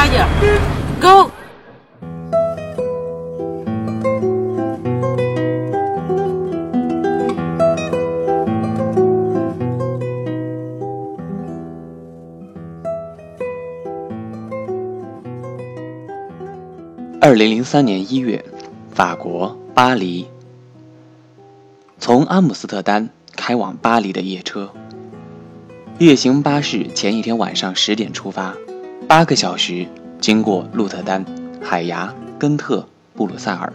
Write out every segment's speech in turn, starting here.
快点，Go！二零零三年一月，法国巴黎。从阿姆斯特丹开往巴黎的夜车，夜行巴士前一天晚上十点出发，八个小时经过鹿特丹、海牙、根特、布鲁塞尔，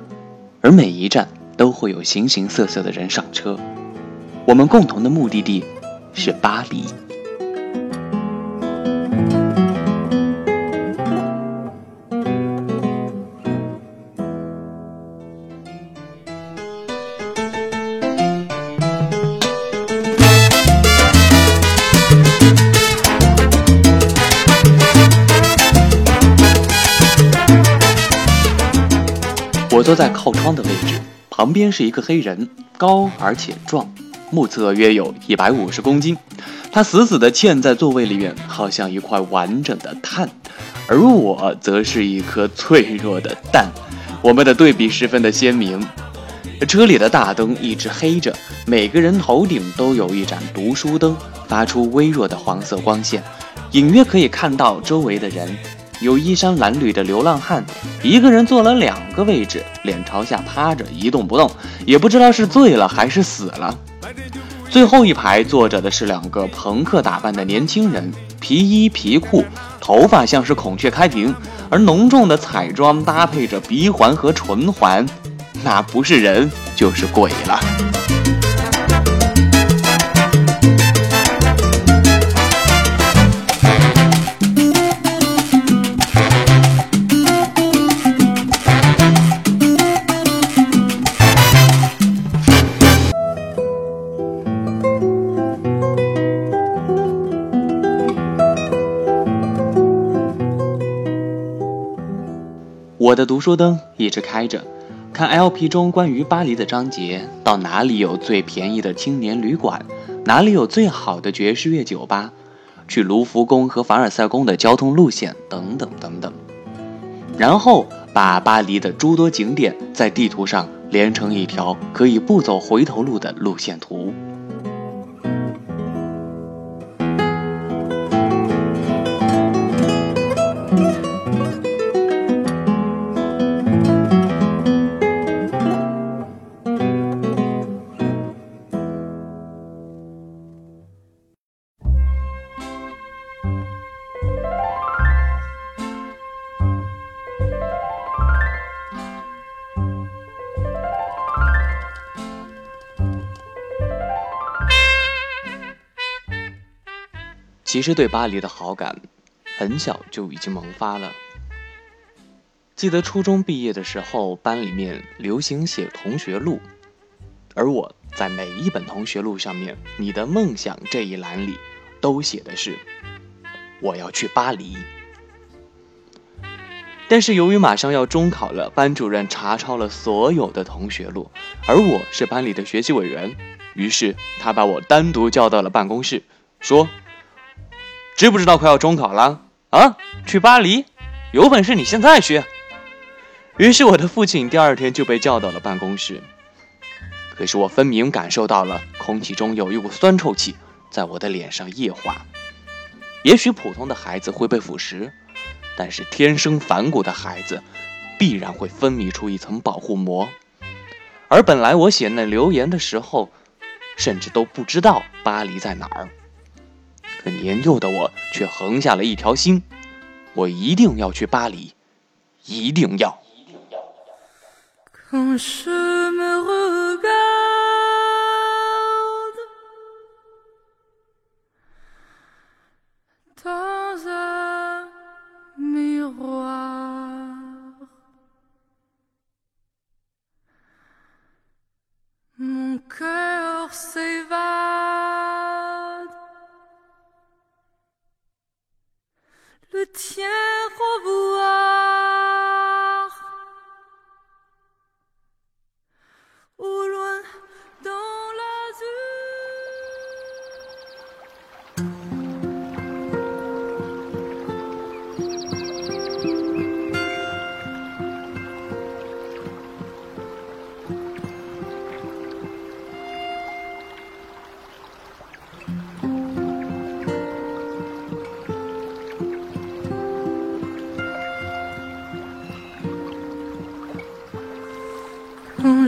而每一站都会有形形色色的人上车。我们共同的目的地是巴黎。我坐在靠窗的位置，旁边是一个黑人，高而且壮，目测约有一百五十公斤。他死死地嵌在座位里面，好像一块完整的碳，而我则是一颗脆弱的蛋。我们的对比十分的鲜明。车里的大灯一直黑着，每个人头顶都有一盏读书灯，发出微弱的黄色光线，隐约可以看到周围的人。有衣衫褴褛的流浪汉，一个人坐了两个位置，脸朝下趴着，一动不动，也不知道是醉了还是死了。最后一排坐着的是两个朋克打扮的年轻人，皮衣皮裤，头发像是孔雀开屏，而浓重的彩妆搭配着鼻环和唇环，那不是人就是鬼了。我的读书灯一直开着，看 LP 中关于巴黎的章节，到哪里有最便宜的青年旅馆，哪里有最好的爵士乐酒吧，去卢浮宫和凡尔赛宫的交通路线等等等等，然后把巴黎的诸多景点在地图上连成一条可以不走回头路的路线图。其实对巴黎的好感，很小就已经萌发了。记得初中毕业的时候，班里面流行写同学录，而我在每一本同学录上面，“你的梦想”这一栏里，都写的是我要去巴黎。但是由于马上要中考了，班主任查抄了所有的同学录，而我是班里的学习委员，于是他把我单独叫到了办公室，说。知不知道快要中考了啊？去巴黎，有本事你现在去。于是我的父亲第二天就被叫到了办公室。可是我分明感受到了空气中有一股酸臭气在我的脸上液化。也许普通的孩子会被腐蚀，但是天生反骨的孩子必然会分泌出一层保护膜。而本来我写那留言的时候，甚至都不知道巴黎在哪儿。可年幼的我却横下了一条心，我一定要去巴黎，一定要。tiens,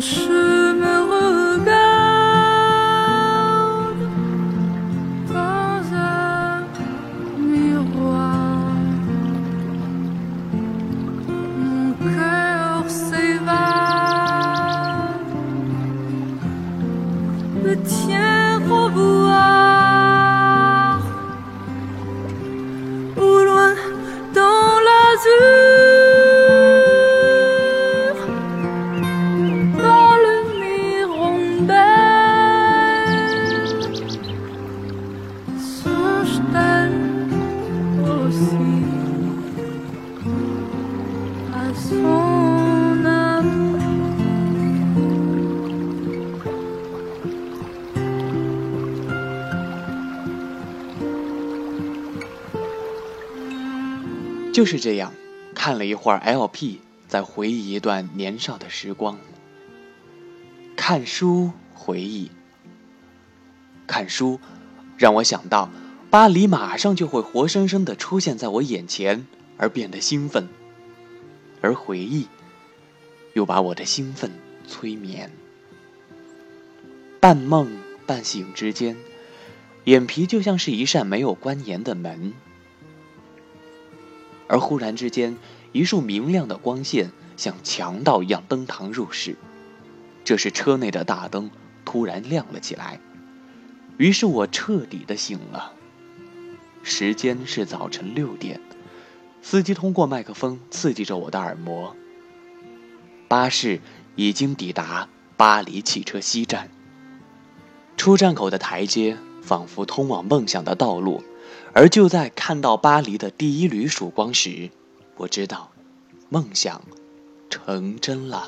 是就是这样，看了一会儿 LP，在回忆一段年少的时光。看书回忆，看书，让我想到巴黎马上就会活生生的出现在我眼前，而变得兴奋。而回忆，又把我的兴奋催眠。半梦半醒之间，眼皮就像是一扇没有关严的门。而忽然之间，一束明亮的光线像强盗一样登堂入室。这时，车内的大灯突然亮了起来，于是我彻底的醒了。时间是早晨六点，司机通过麦克风刺激着我的耳膜。巴士已经抵达巴黎汽车西站。出站口的台阶仿佛通往梦想的道路。而就在看到巴黎的第一缕曙光时，我知道，梦想成真了。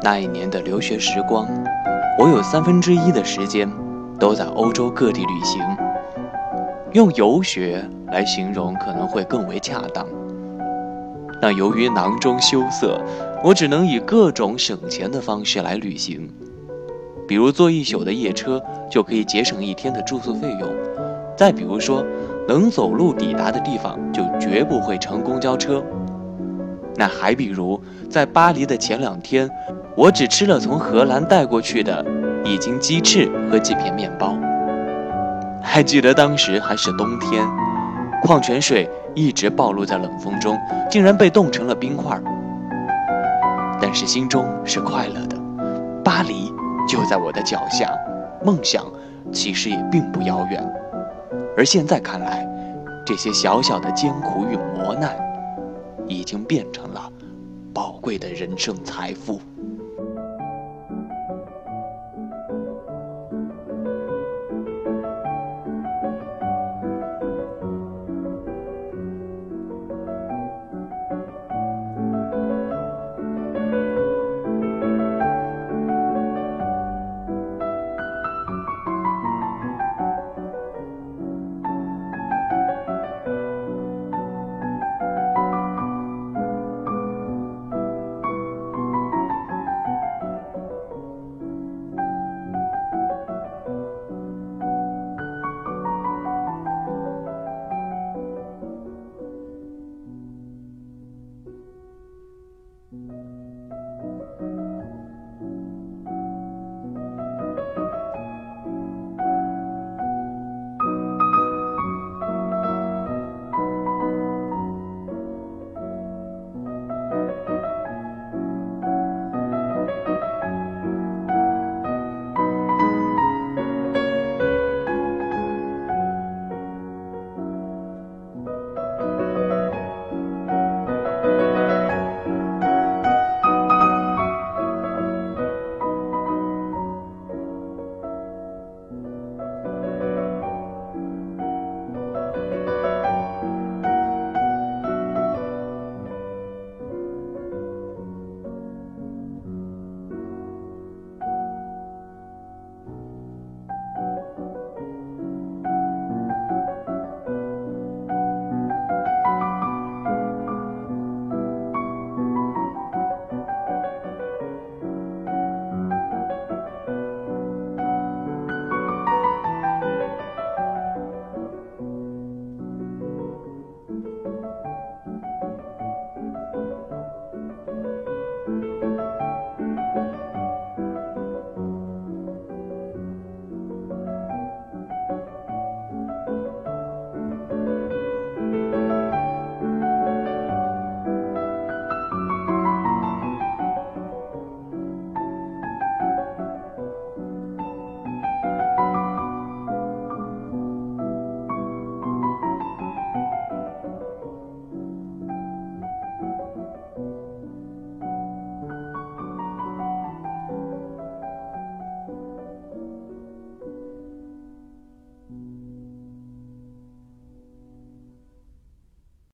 那一年的留学时光，我有三分之一的时间都在欧洲各地旅行。用游学来形容可能会更为恰当。但由于囊中羞涩，我只能以各种省钱的方式来旅行，比如坐一宿的夜车就可以节省一天的住宿费用；再比如说，能走路抵达的地方就绝不会乘公交车。那还比如，在巴黎的前两天。我只吃了从荷兰带过去的一斤鸡翅和几片面包。还记得当时还是冬天，矿泉水一直暴露在冷风中，竟然被冻成了冰块。但是心中是快乐的，巴黎就在我的脚下，梦想其实也并不遥远。而现在看来，这些小小的艰苦与磨难，已经变成了宝贵的人生财富。